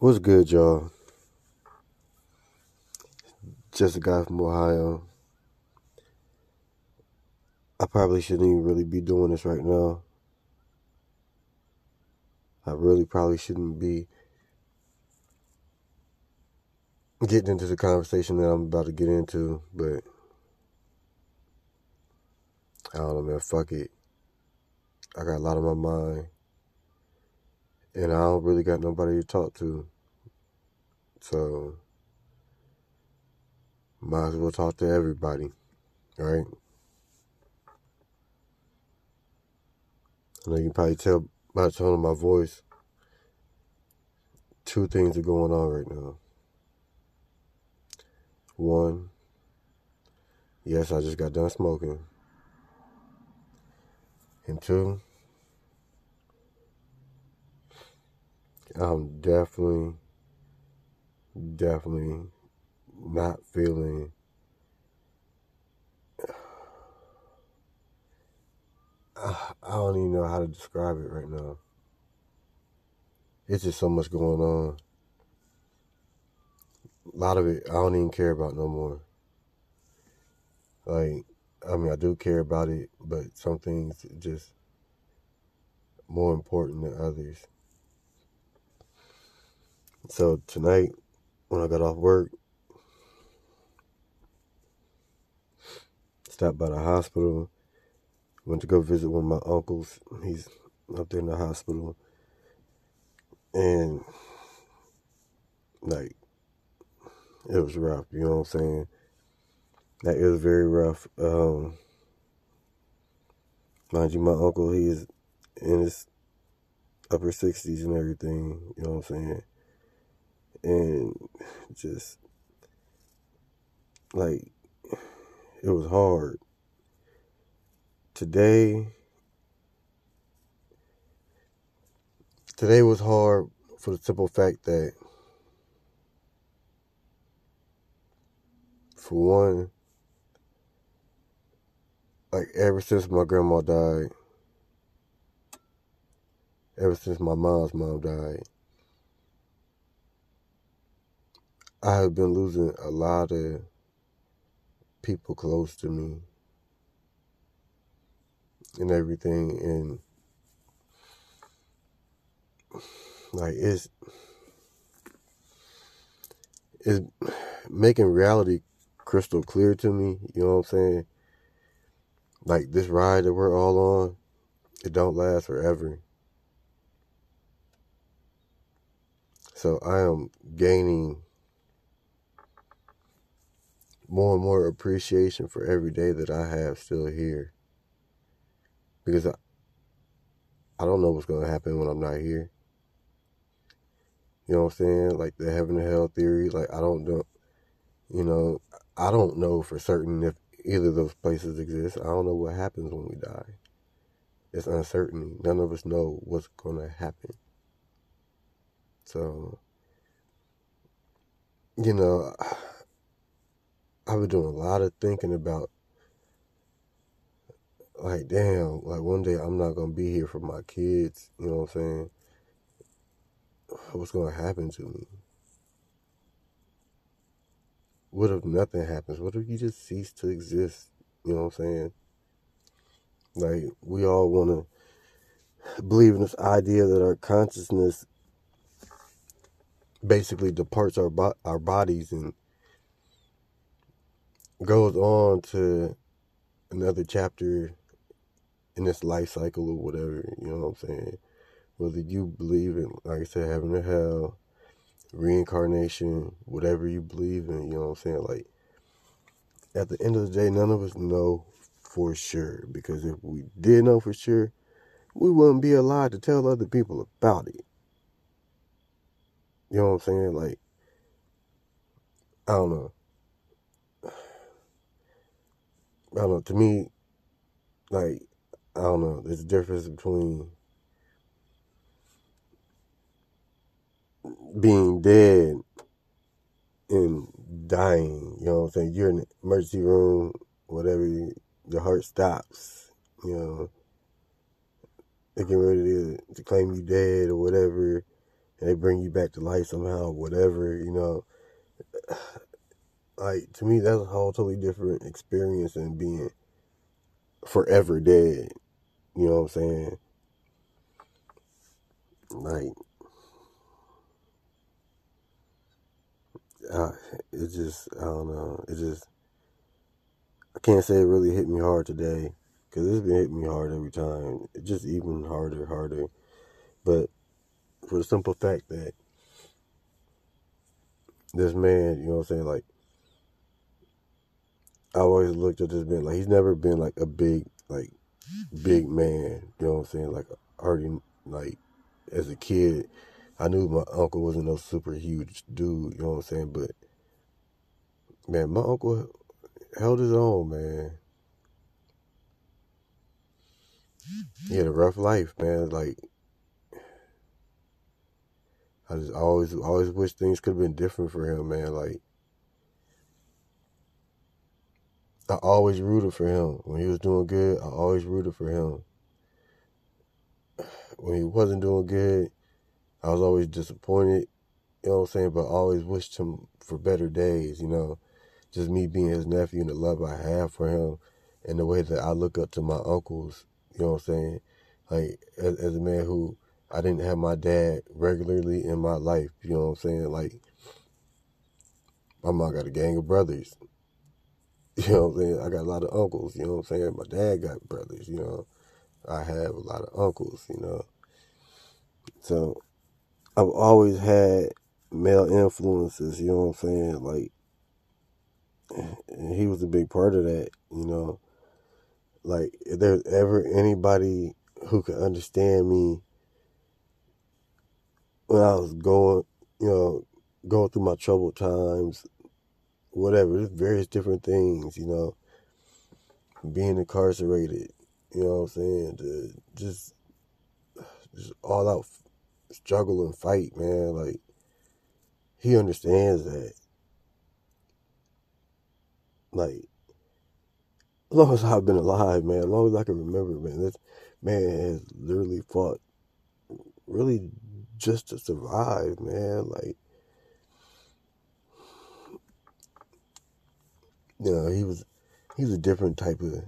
What's good, y'all? Just a guy from Ohio. I probably shouldn't even really be doing this right now. I really probably shouldn't be getting into the conversation that I'm about to get into, but I don't know, man. Fuck it. I got a lot on my mind, and I don't really got nobody to talk to. So, might as well talk to everybody, right? I know you can probably tell by the tone of my voice. Two things are going on right now. One, yes, I just got done smoking. And two, I'm definitely, definitely not feeling I don't even know how to describe it right now. It's just so much going on. A lot of it I don't even care about no more. Like, I mean, I do care about it, but some things just more important than others. So tonight, when I got off work, stopped by the hospital, went to go visit one of my uncles. He's up there in the hospital. And, like, it was rough, you know what I'm saying? Like, it was very rough. Um, mind you, my uncle, he is in his upper 60s and everything, you know what I'm saying? And just, like, it was hard. Today, today was hard for the simple fact that, for one, like ever since my grandma died, ever since my mom's mom died, I have been losing a lot of people close to me and everything and like it's it's making reality crystal clear to me, you know what I'm saying? Like this ride that we're all on, it don't last forever. So I am gaining more and more appreciation for every day that I have still here. Because I, I don't know what's going to happen when I'm not here. You know what I'm saying? Like the heaven and hell theory. Like I don't know, you know, I don't know for certain if either of those places exist. I don't know what happens when we die. It's uncertainty. None of us know what's going to happen. So, you know, I've been doing a lot of thinking about, like, damn, like one day I'm not to be here for my kids. You know what I'm saying? What's to happen to me? What if nothing happens? What if you just cease to exist? You know what I'm saying? Like, we all want to believe in this idea that our consciousness basically departs our bo- our bodies and goes on to another chapter in this life cycle or whatever. You know what I'm saying? Whether you believe in, like I said, heaven or hell, reincarnation, whatever you believe in, you know what I'm saying? Like, at the end of the day, none of us know for sure. Because if we did know for sure, we wouldn't be allowed to tell other people about it. You know what I'm saying? Like, I don't know. I don't know. To me, like, I don't know. There's a difference between being dead and dying. You know what I'm saying? You're in the emergency room, whatever, your heart stops. You know, they get ready to, to claim you dead or whatever. and they bring you back to life somehow, whatever, you know. Like to me that's a whole totally different experience than being forever dead. You know what I'm saying? Like it just I don't know. It just I can't say it really hit me hard today because it's been hitting me hard every time. It just even harder, harder. But for the simple fact that this man, you know what I'm saying, like I always looked at this man like he's never been like a big like big man. You know what I'm saying? Like already like as a kid, I knew my uncle wasn't no super huge dude. You know what I'm saying? But man, my uncle held his own, man. He had a rough life, man. Like I just always always wish things could have been different for him, man. Like I always rooted for him. When he was doing good, I always rooted for him. When he wasn't doing good, I was always disappointed. You know what I'm saying? But I always wished him for better days, you know. Just me being his nephew and the love I have for him and the way that I look up to my uncles, you know what I'm saying? Like as, as a man who I didn't have my dad regularly in my life, you know what I'm saying? Like my mom got a gang of brothers. You know what I'm saying? I got a lot of uncles, you know what I'm saying? My dad got brothers, you know. I have a lot of uncles, you know. So I've always had male influences, you know what I'm saying? Like he was a big part of that, you know. Like if there's ever anybody who could understand me when I was going, you know, going through my troubled times, whatever, various different things, you know, being incarcerated, you know what I'm saying, to just, just all out struggle and fight, man. Like, he understands that. Like, as long as I've been alive, man, as long as I can remember, man, this man has literally fought really just to survive, man. Like, you know, he was he's a different type of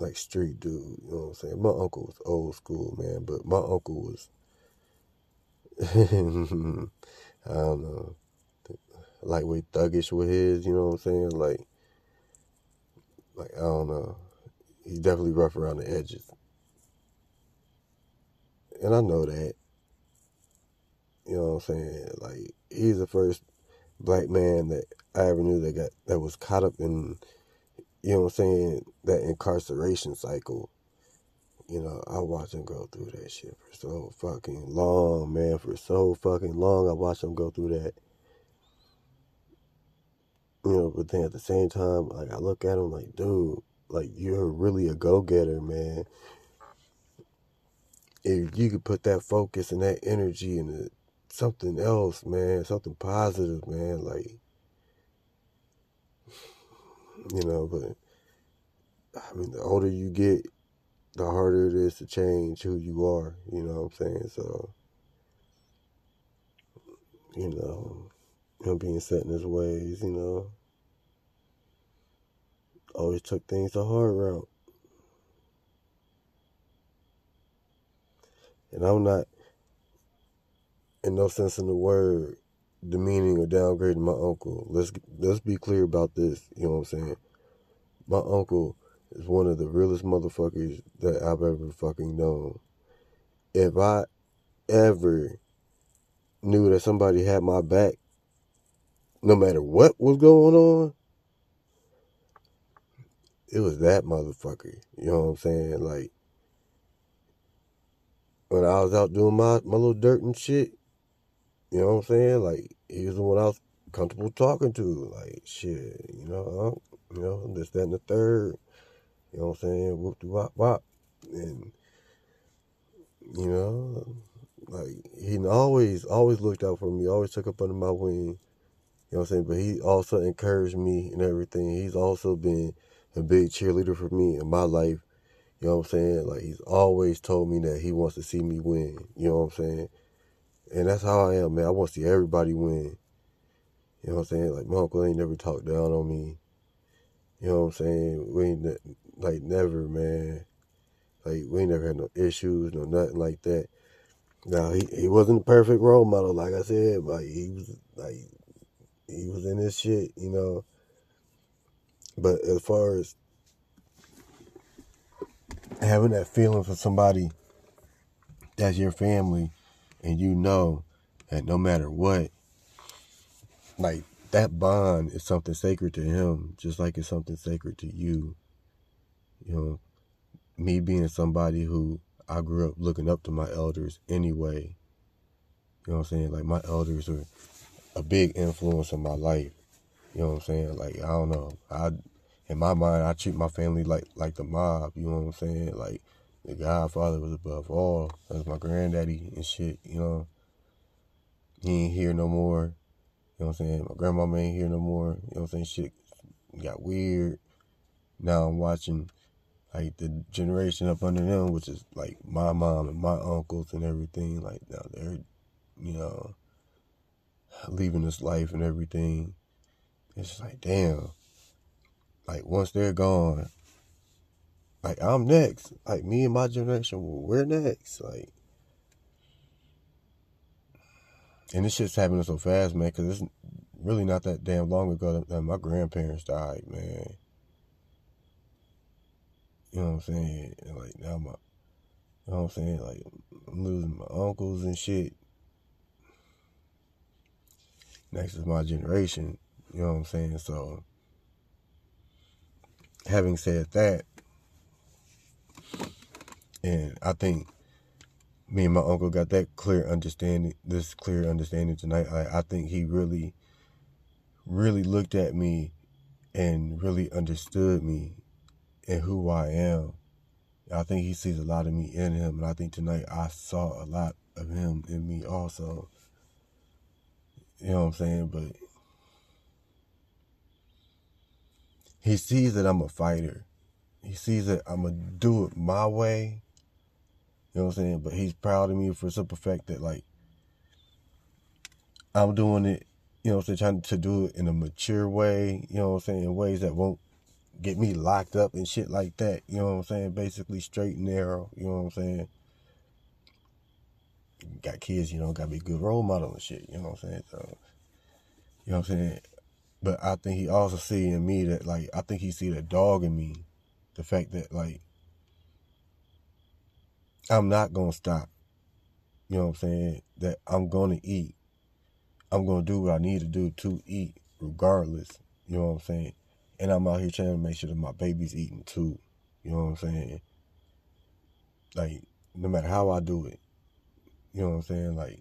like street dude, you know what I'm saying? My uncle was old school, man, but my uncle was I don't know, lightweight thuggish with his, you know what I'm saying? Like like I don't know. He's definitely rough around the edges. And I know that. You know what I'm saying? Like he's the first black man that I ever knew that got that was caught up in you know what I'm saying, that incarceration cycle. You know, I watched him go through that shit for so fucking long, man. For so fucking long, I watched him go through that. You know, but then at the same time, like I look at him like, dude, like you're really a go getter, man. If you could put that focus and that energy into something else, man, something positive, man, like you know, but I mean the older you get, the harder it is to change who you are, you know what I'm saying? So you know, him being set in his ways, you know. Always took things the hard route. And I'm not, in no sense in the word, demeaning or downgrading my uncle. Let's let's be clear about this. You know what I'm saying? My uncle is one of the realest motherfuckers that I've ever fucking known. If I ever knew that somebody had my back, no matter what was going on, it was that motherfucker. You know what I'm saying? Like when I was out doing my, my little dirt and shit, you know what I'm saying? Like he was the one I was comfortable talking to. Like shit, you know, uh, you know, this, that, and the third. You know what I'm saying? Whoop de wop wop. And you know, like he always always looked out for me, always took up under my wing. You know what I'm saying? But he also encouraged me and everything. He's also been a big cheerleader for me in my life. You know what I'm saying? Like he's always told me that he wants to see me win. You know what I'm saying? And that's how I am, man. I want to see everybody win. You know what I'm saying? Like my uncle ain't never talked down on me. You know what I'm saying? We ain't like never, man. Like we ain't never had no issues, no nothing like that. Now he, he wasn't a perfect role model, like I said, but he was like he was in his shit, you know. But as far as having that feeling for somebody that's your family and you know that no matter what, like that bond is something sacred to him, just like it's something sacred to you. You know, me being somebody who I grew up looking up to my elders anyway. You know what I'm saying? Like my elders are a big influence in my life. You know what I'm saying? Like I don't know. I in my mind I treat my family like like the mob, you know what I'm saying? Like the Godfather was above all. That's my granddaddy and shit, you know. He ain't here no more. You know what I'm saying? My grandmama ain't here no more. You know what I'm saying? Shit got weird. Now I'm watching like the generation up under them, which is like my mom and my uncles and everything. Like now they're, you know, leaving this life and everything. It's like damn. Like once they're gone, like I'm next. Like me and my generation, we're next. Like, and this shit's happening so fast, man. Because it's really not that damn long ago that my grandparents died, man. You know what I'm saying? And like now my, you know what I'm saying? Like I'm losing my uncles and shit. Next is my generation. You know what I'm saying? So having said that, and I think me and my uncle got that clear understanding, this clear understanding tonight. I, I think he really, really looked at me and really understood me and who I am. I think he sees a lot of me in him, and I think tonight I saw a lot of him in me also. You know what I'm saying? But he sees that I'm a fighter. He sees that I'm gonna do it my way. You know what I'm saying? But he's proud of me for the simple fact that like I'm doing it, you know what I'm saying, trying to do it in a mature way, you know what I'm saying, in ways that won't get me locked up and shit like that. You know what I'm saying? Basically straight and narrow, you know what I'm saying? Got kids, you know, gotta be a good role model and shit, you know what I'm saying? So you know what I'm saying? But I think he also see in me that like I think he see the dog in me. The fact that like I'm not gonna stop. You know what I'm saying? That I'm gonna eat. I'm gonna do what I need to do to eat, regardless. You know what I'm saying? And I'm out here trying to make sure that my baby's eating too. You know what I'm saying? Like, no matter how I do it. You know what I'm saying? Like,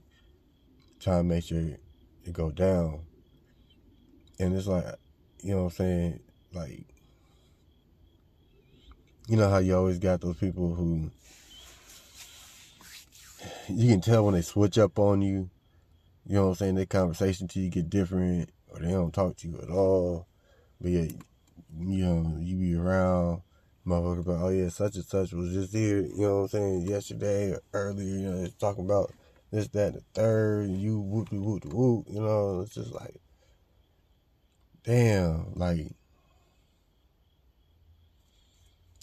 trying to make sure it go down and it's like, you know what I'm saying? Like, you know how you always got those people who you can tell when they switch up on you. You know what I'm saying? Their conversation to you get different, or they don't talk to you at all. But yeah, you know, you be around motherfucker about, oh yeah, such and such was just here, you know what I'm saying, yesterday or earlier, you know, talking about this, that, the third, you whoop whoop whoop, you know, it's just like, damn, like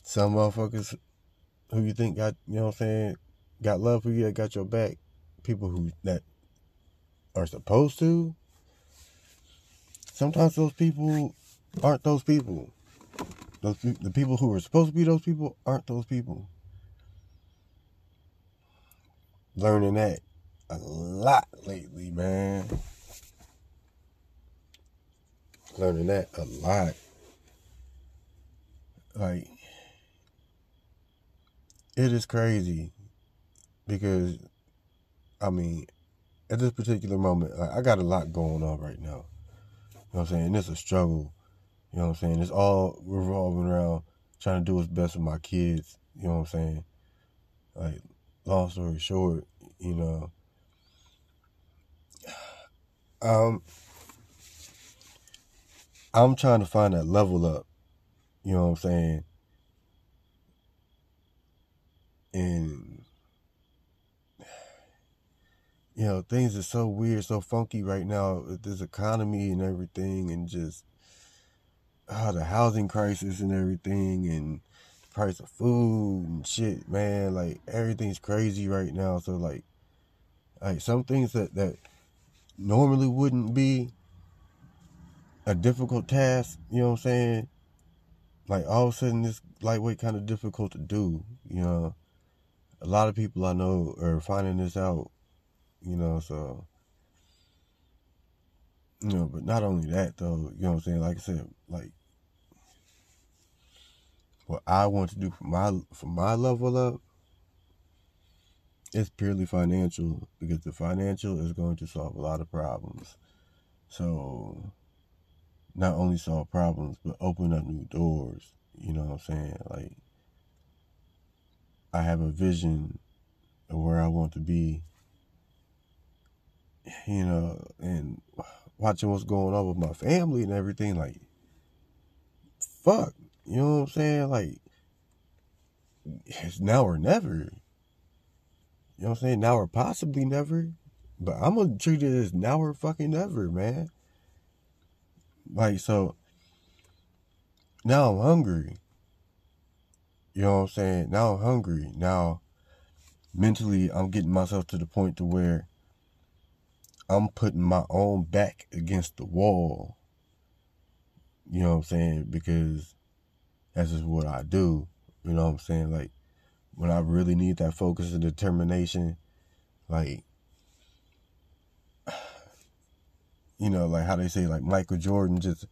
some motherfuckers who you think got, you know what I'm saying, got love for you, that got your back, people who that are supposed to, sometimes those people aren't those people. Those the people who are supposed to be those people aren't those people. Learning that a lot lately, man learning that a lot. Like, it is crazy because, I mean, at this particular moment, like, I got a lot going on right now. You know what I'm saying? It's a struggle. You know what I'm saying? It's all revolving around trying to do what's best for my kids. You know what I'm saying? Like, long story short, you know, um, I'm trying to find that level up. You know what I'm saying? And you know, things are so weird, so funky right now this economy and everything, and just uh, the housing crisis and everything, and price of food and shit, man. Like everything's crazy right now. So like, like some things that that normally wouldn't be a difficult task. You know what I'm saying? Like all of a sudden, it's lightweight kind of difficult to do. You know, a lot of people I know are finding this out. You know, so you know, but not only that though. You know what I'm saying? Like I said, like what I want to do for my for my level up it's purely financial because the financial is going to solve a lot of problems. So not only solve problems but open up new doors. You know what I'm saying? Like I have a vision of where I want to be. You know, and watching what's going on with my family and everything, like fuck. You know what I'm saying? Like, it's now or never. You know what I'm saying? Now or possibly never. But I'm gonna treat it as now or fucking never, man. Like, so now I'm hungry. You know what I'm saying? Now I'm hungry. Now mentally I'm getting myself to the point to where I'm putting my own back against the wall. You know what I'm saying? Because that's just what I do. You know what I'm saying? Like when I really need that focus and determination, like you know, like how they say like Michael Jordan just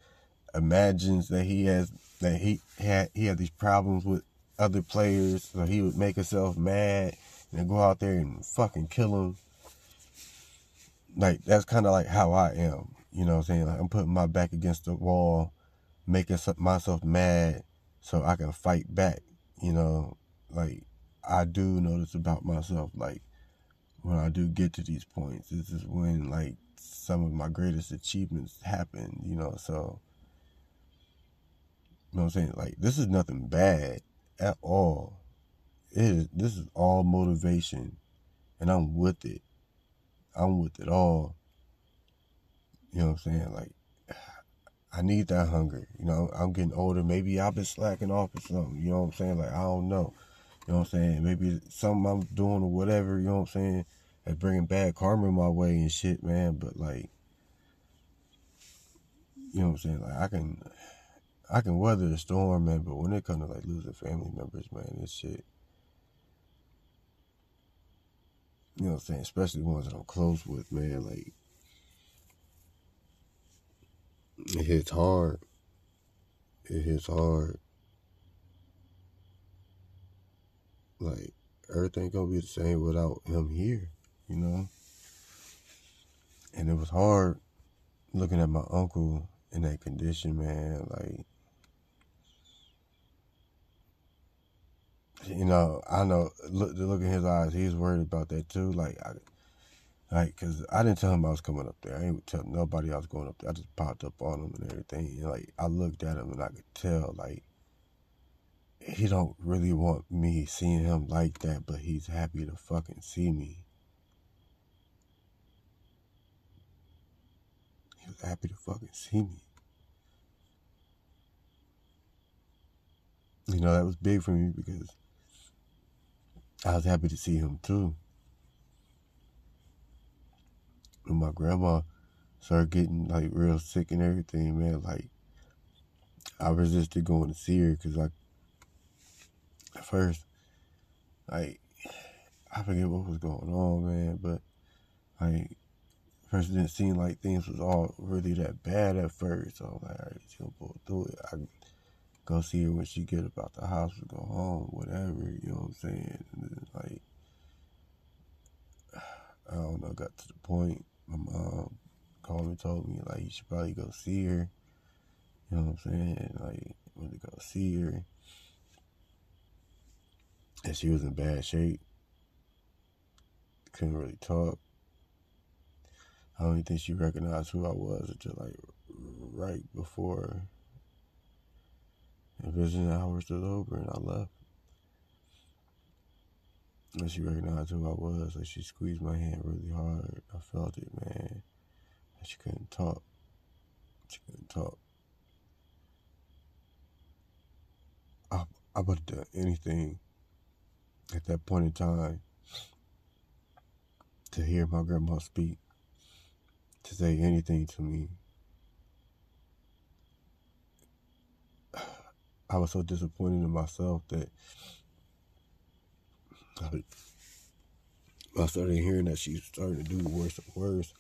imagines that he has that he had he had these problems with other players, so he would make himself mad and go out there and fucking kill him. Like that's kind of like how I am. You know what I'm saying? Like I'm putting my back against the wall, making myself mad, so I can fight back. You know, like I do notice about myself, like when I do get to these points, this is when like some of my greatest achievements happen. You know, so you know what I'm saying? Like this is nothing bad at all. It is this is all motivation and I'm with it. I'm with it all. You know what I'm saying? Like I need that hunger. You know, I'm getting older. Maybe I've been slacking off or something. You know what I'm saying? Like, I don't know. You know what I'm saying? Maybe something I'm doing or whatever, you know what I'm saying? That's bringing bad karma my way and shit, man. But, like, you know what I'm saying? Like, I can, I can weather the storm, man. But when it comes to, like, losing family members, man, this shit, you know what I'm saying? Especially ones that I'm close with, man. Like, it hits hard. It hits hard. Like everything gonna be the same without him here, you know. And it was hard looking at my uncle in that condition, man. Like, you know, I know. Look, look in his eyes, he's worried about that too. Like, I, like, cause I didn't tell him I was coming up there. I didn't tell nobody I was going up there. I just popped up on him and everything. And like, I looked at him and I could tell, like, he don't really want me seeing him like that, but he's happy to fucking see me. He was happy to fucking see me. You know, that was big for me because I was happy to see him too when my grandma started getting like real sick and everything, man, like I resisted going to see her because like at first, like I forget what was going on, man, but like first it didn't seem like things was all really that bad at first. So I'm like, all right, she'll pull through it. I go see her when she get about the house, to go home, whatever. You know what I'm saying? Like I don't know, got to the point my mom called me, told me like you should probably go see her. You know what I'm saying? Like went to go see her, and she was in bad shape. Couldn't really talk. I don't even think she recognized who I was until like right before the vision hours was over and I left. And she recognized who I was. Like she squeezed my hand really hard. I felt it, man. And she couldn't talk. She couldn't talk. I I would have done anything at that point in time to hear my grandma speak, to say anything to me. I was so disappointed in myself that I, started hearing that she's starting to do worse and worse.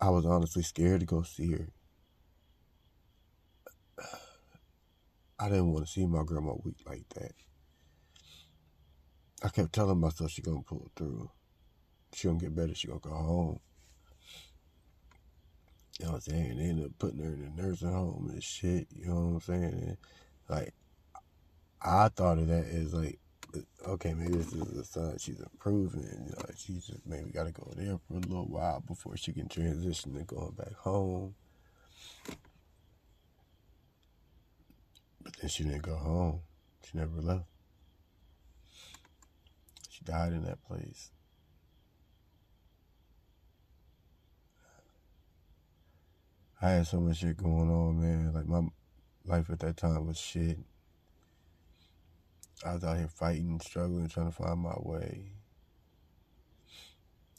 I was honestly scared to go see her. I didn't want to see my grandma weak like that. I kept telling myself she gonna pull through. She gonna get better. She gonna go home. You know what I'm saying? They ended up putting her in a nursing home and shit. You know what I'm saying? And like, I thought of that as like, okay, maybe this is a sign she's improving. You know, she just maybe got to go there for a little while before she can transition to going back home. But then she didn't go home. She never left. She died in that place. I had so much shit going on, man. Like my life at that time was shit. I was out here fighting, struggling, trying to find my way.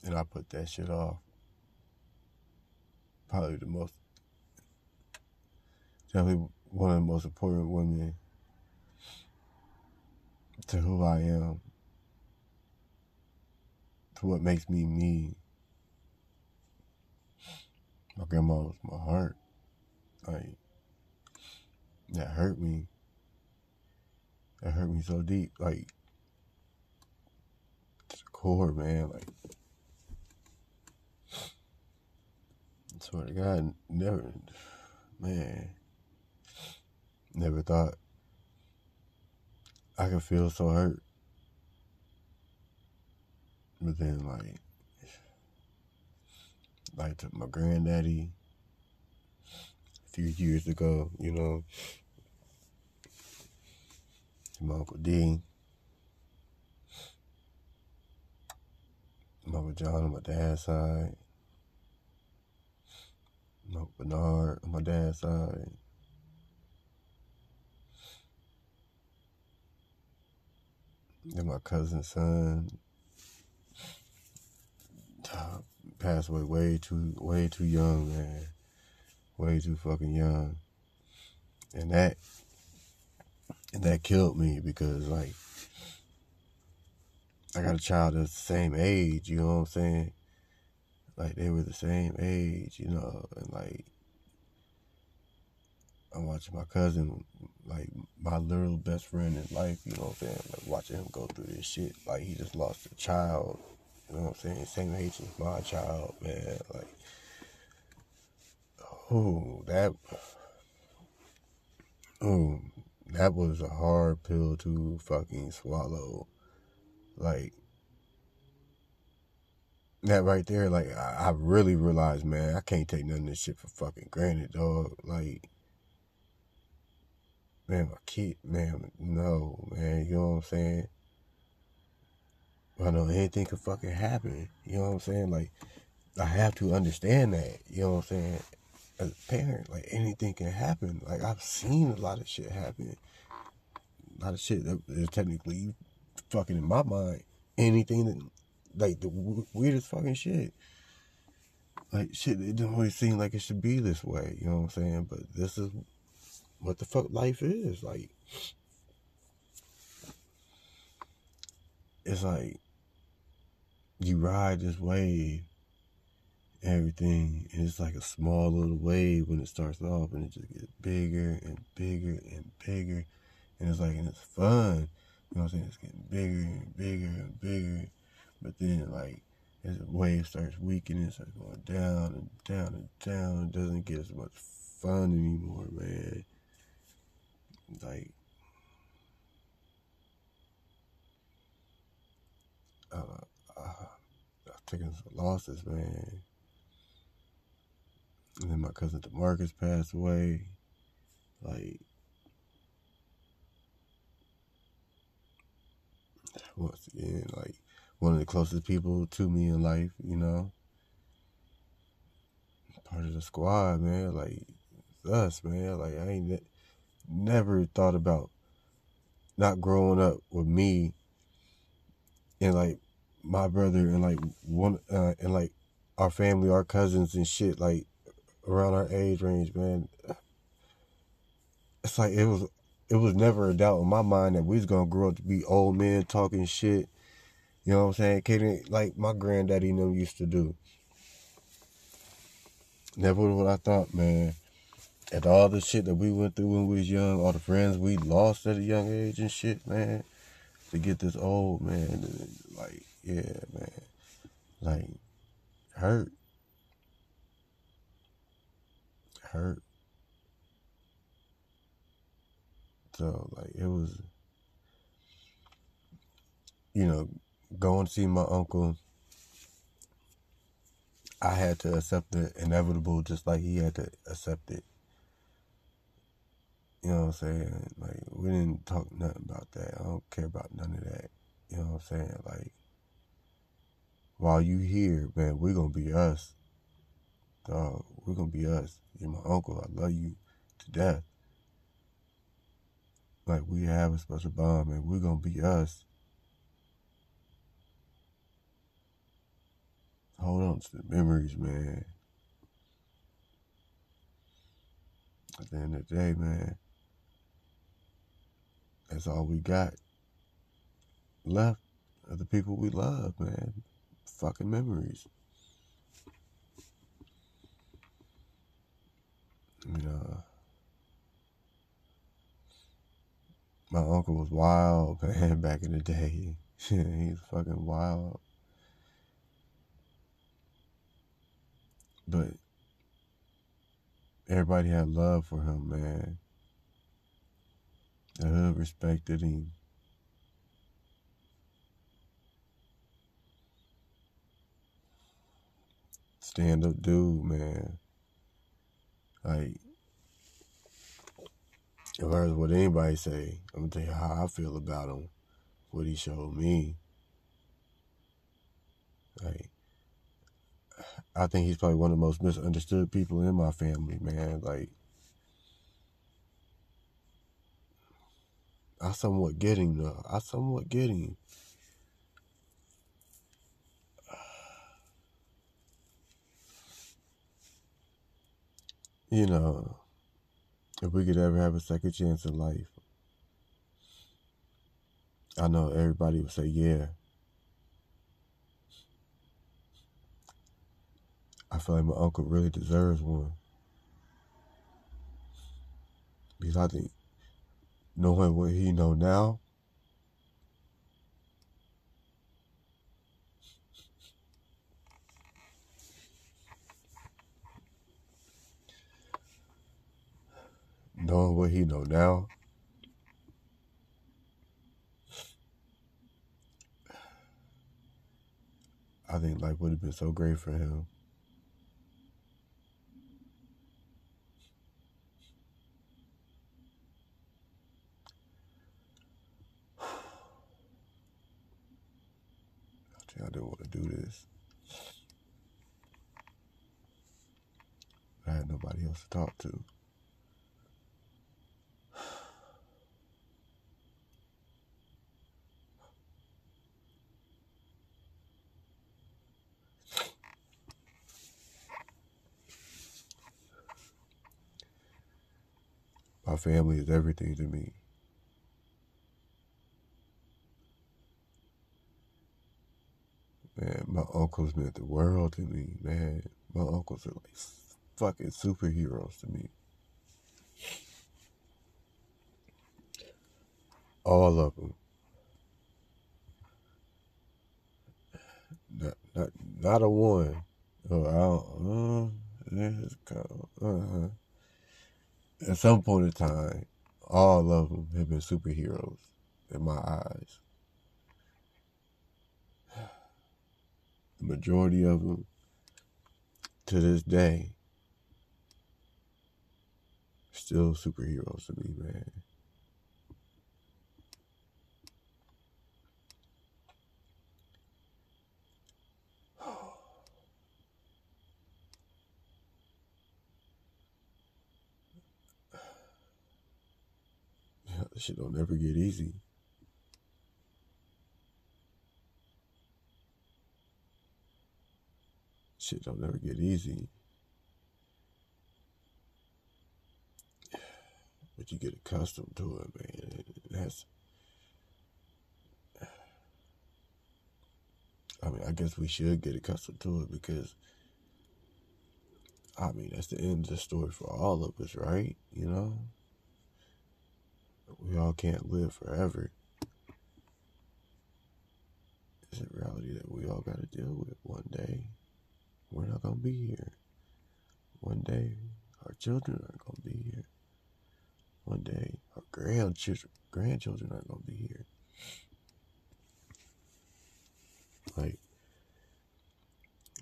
And I put that shit off. Probably the most, definitely one of the most important women to who I am, to what makes me me. My grandma was my heart. Like, that hurt me. That hurt me so deep. Like, the core, man. Like, I swear to God, never, man, never thought I could feel so hurt. But then, like, like to my granddaddy a few years ago, you know, my Uncle D, my Uncle John on my dad's side, my Uncle Bernard on my dad's side. Then my cousin's son, passed away way too way too young, man. Way too fucking young. And that and that killed me because like I got a child that's the same age, you know what I'm saying? Like they were the same age, you know, and like I'm watching my cousin, like my literal best friend in life, you know what I'm saying? Like watching him go through this shit. Like he just lost a child you know what I'm saying? Same age as my child, man. Like, oh, that, oh, that was a hard pill to fucking swallow. Like, that right there, like, I, I really realized, man, I can't take none of this shit for fucking granted, dog. Like, man, my kid, man, no, man, you know what I'm saying? I know anything could fucking happen. You know what I'm saying? Like, I have to understand that. You know what I'm saying? As a parent, like anything can happen. Like I've seen a lot of shit happen. A lot of shit that is technically fucking in my mind. Anything that, like the weirdest fucking shit. Like shit, it don't really seem like it should be this way. You know what I'm saying? But this is what the fuck life is. Like, it's like you ride this wave, everything, and it's like a small little wave when it starts off, and it just gets bigger and bigger and bigger, and it's like, and it's fun. You know what I'm saying? It's getting bigger and bigger and bigger, but then like as the wave starts weakening, it starts going down and down and down. It doesn't get as much fun anymore, man. Like, uh, taking some losses, man. And then my cousin Demarcus passed away. Like, once again, like one of the closest people to me in life, you know. Part of the squad, man. Like us, man. Like I ain't ne- never thought about not growing up with me and like my brother and like one uh, and like our family, our cousins and shit, like around our age range, man. It's like it was it was never a doubt in my mind that we was gonna grow up to be old men talking shit. You know what I'm saying? Kidding like my granddaddy and them used to do. Never what I thought, man. And all the shit that we went through when we was young, all the friends we lost at a young age and shit, man. To get this old, man, like, yeah, man. Like, hurt. Hurt. So, like, it was, you know, going to see my uncle I had to accept the inevitable just like he had to accept it. You know what I'm saying? Like, we didn't talk nothing about that. I don't care about none of that. You know what I'm saying? Like, while you here, man, we're to be us. Dog, we're to be us. You're my uncle. I love you to death. Like, we have a special bond, man. We're to be us. hold on to the memories, man. At the end of the day, man, that's all we got left of the people we love, man. Fucking memories. You uh, know, my uncle was wild, man, back in the day. He's fucking wild. But everybody had love for him, man. The hood respected him. Stand up dude, man. Like, if I heard what anybody say, I'm gonna tell you how I feel about him. What he showed me. Like, I think he's probably one of the most misunderstood people in my family, man. Like, I somewhat get him though. I somewhat get him. You know, if we could ever have a second chance in life, I know everybody would say, yeah. I feel like my uncle really deserves one. Because I think knowing what he know now, knowing what he know now, I think life would have been so great for him. I didn't want to do this. I had nobody else to talk to. My family is everything to me. Man, my uncles meant the world to me, man. My uncles are like fucking superheroes to me. All of them. Not, not, not a one. Oh, I don't, uh, uh-huh. At some point in time, all of them have been superheroes in my eyes. the majority of them to this day still superheroes to me, man. Shit don't never get easy. Shit don't never get easy. But you get accustomed to it, man. That's I mean, I guess we should get accustomed to it because I mean, that's the end of the story for all of us, right? You know? We all can't live forever. It's a reality that we all got to deal with one day. We're not going to be here. One day, our children aren't going to be here. One day, our grandchildren, grandchildren aren't going to be here. Like,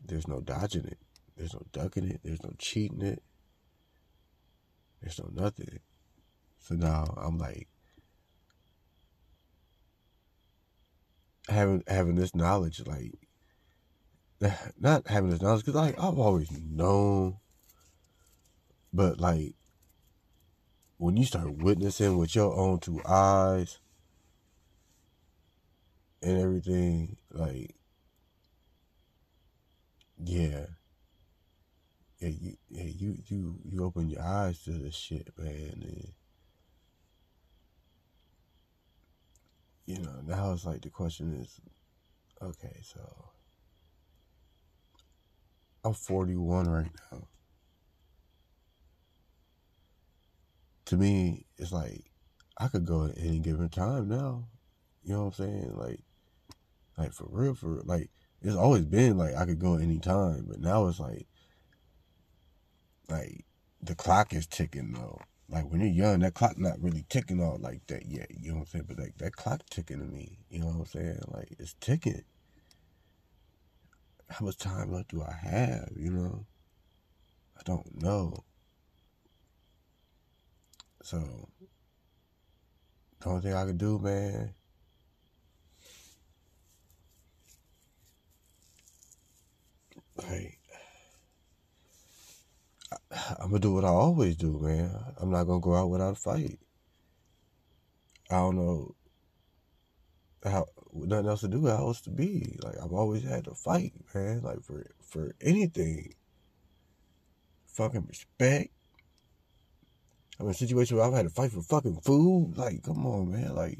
there's no dodging it. There's no ducking it. There's no cheating it. There's no nothing. So now I'm like having having this knowledge, like not having this knowledge, because like I've always known, but like when you start witnessing with your own two eyes and everything, like yeah, yeah, you, yeah, you, you, you open your eyes to this shit, man. And, you know, now it's like the question is, okay, so I'm 41 right now. To me, it's like I could go at any given time now. You know what I'm saying? Like, like for real, for like it's always been like I could go at any time, but now it's like like the clock is ticking though. Like when you're young, that clock not really ticking all like that yet. You know what I'm saying? But like that clock ticking to me. You know what I'm saying? Like it's ticking. How much time left do I have? You know? I don't know. So the only thing I can do, man, like I'm gonna do what I always do, man. I'm not gonna go out without a fight. I don't know how nothing else to do, how else to be. Like I've always had to fight, man. Like for for anything. Fucking respect. I'm in a situation where I've had to fight for fucking food. Like, come on, man. Like,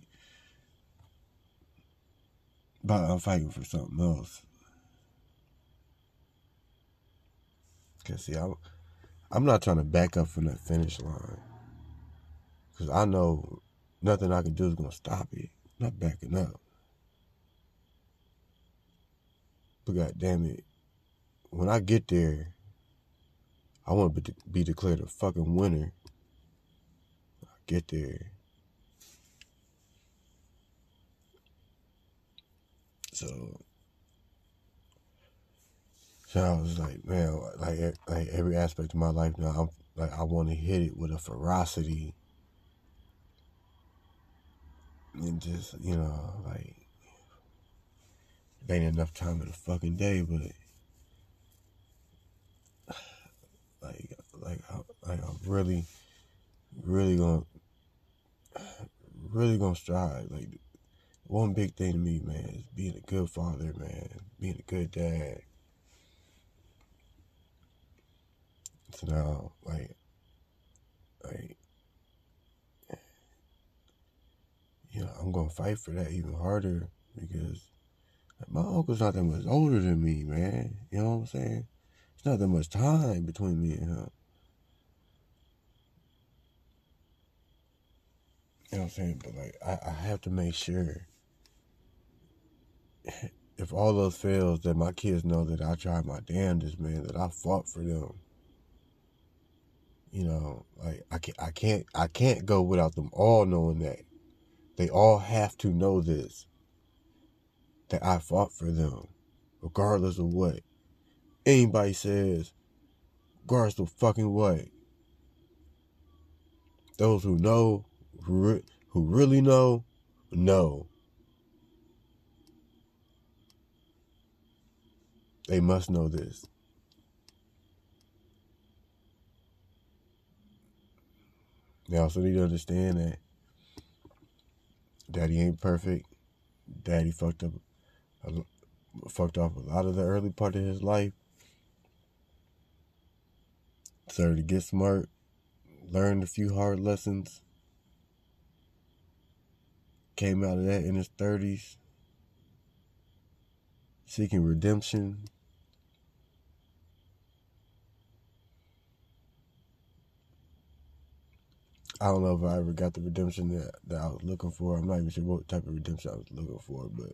but I'm fighting for something else. Cause see, I'm, I'm not trying to back up from that finish line. Because I know nothing I can do is to stop it. I'm not backing up. But God damn it, when I get there, I want to be declared a fucking winner. I get there. So so I was like, man, like like every aspect of my life now, I'm like I want to hit it with a ferocity and just you know like ain't enough time in the fucking day, but like like I, like I'm really really gonna really gonna strive. Like one big thing to me, man, is being a good father, man, being a good dad So now, like, like, you know, I'm gonna fight for that even harder because my uncle's not that much older than me, man. You know what I'm saying? It's not that much time between me and him. You know what I'm saying? But like, I, I have to make sure if all those fails, that my kids know that I tried my damnedest, man. That I fought for them you know, like I can't, I can't, I can't go without them all knowing that. They all have to know this. That I fought for them, regardless of what anybody says. Regardless of fucking what. Those who know, who, re- who really know, know. They must know this. They also need to understand that Daddy ain't perfect. Daddy fucked up, fucked off a lot of the early part of his life. Started to get smart, learned a few hard lessons. Came out of that in his 30s, seeking redemption. I don't know if I ever got the redemption that, that I was looking for. I'm not even sure what type of redemption I was looking for, but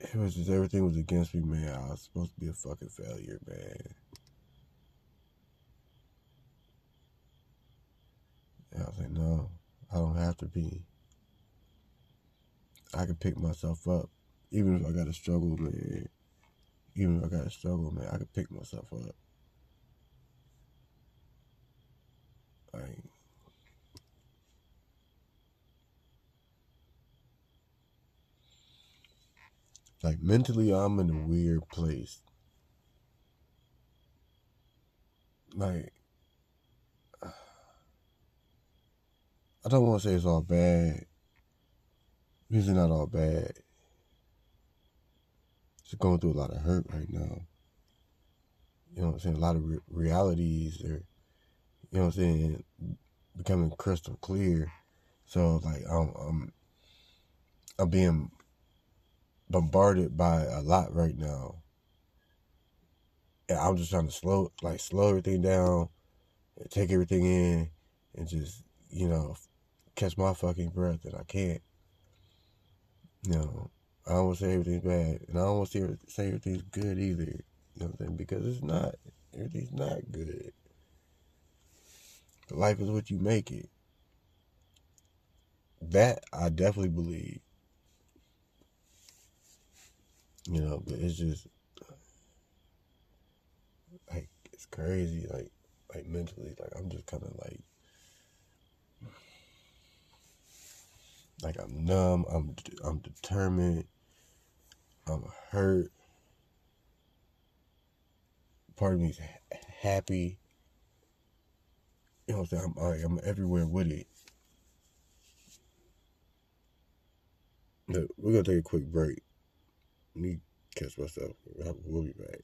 it was just everything was against me, man. I was supposed to be a fucking failure, man. And I was like, no, I don't have to be. I can pick myself up. Even if I gotta struggle, man. Even if I gotta struggle, man, I can pick myself up. Like, like mentally, I'm in a weird place. Like, I don't want to say it's all bad. It's not all bad. Just going through a lot of hurt right now. You know what I'm saying? A lot of re- realities are you know what I'm saying, becoming crystal clear. So like I'm I'm, I'm being bombarded by a lot right now. And I'm just trying to slow like slow everything down take everything in and just, you know, catch my fucking breath and I can't. You know, I don't want to say everything's bad and I don't want to say everything's good either. You know what I'm saying? Because it's not. Everything's not good. Life is what you make it. That I definitely believe. You know, but it's just like it's crazy. Like, like mentally, like I'm just kind of like, like I'm numb. I'm I'm determined. I'm hurt. Part of me's happy. You know what I'm saying? I'm, I'm everywhere with it. But we're gonna take a quick break. Me catch myself. We'll be back.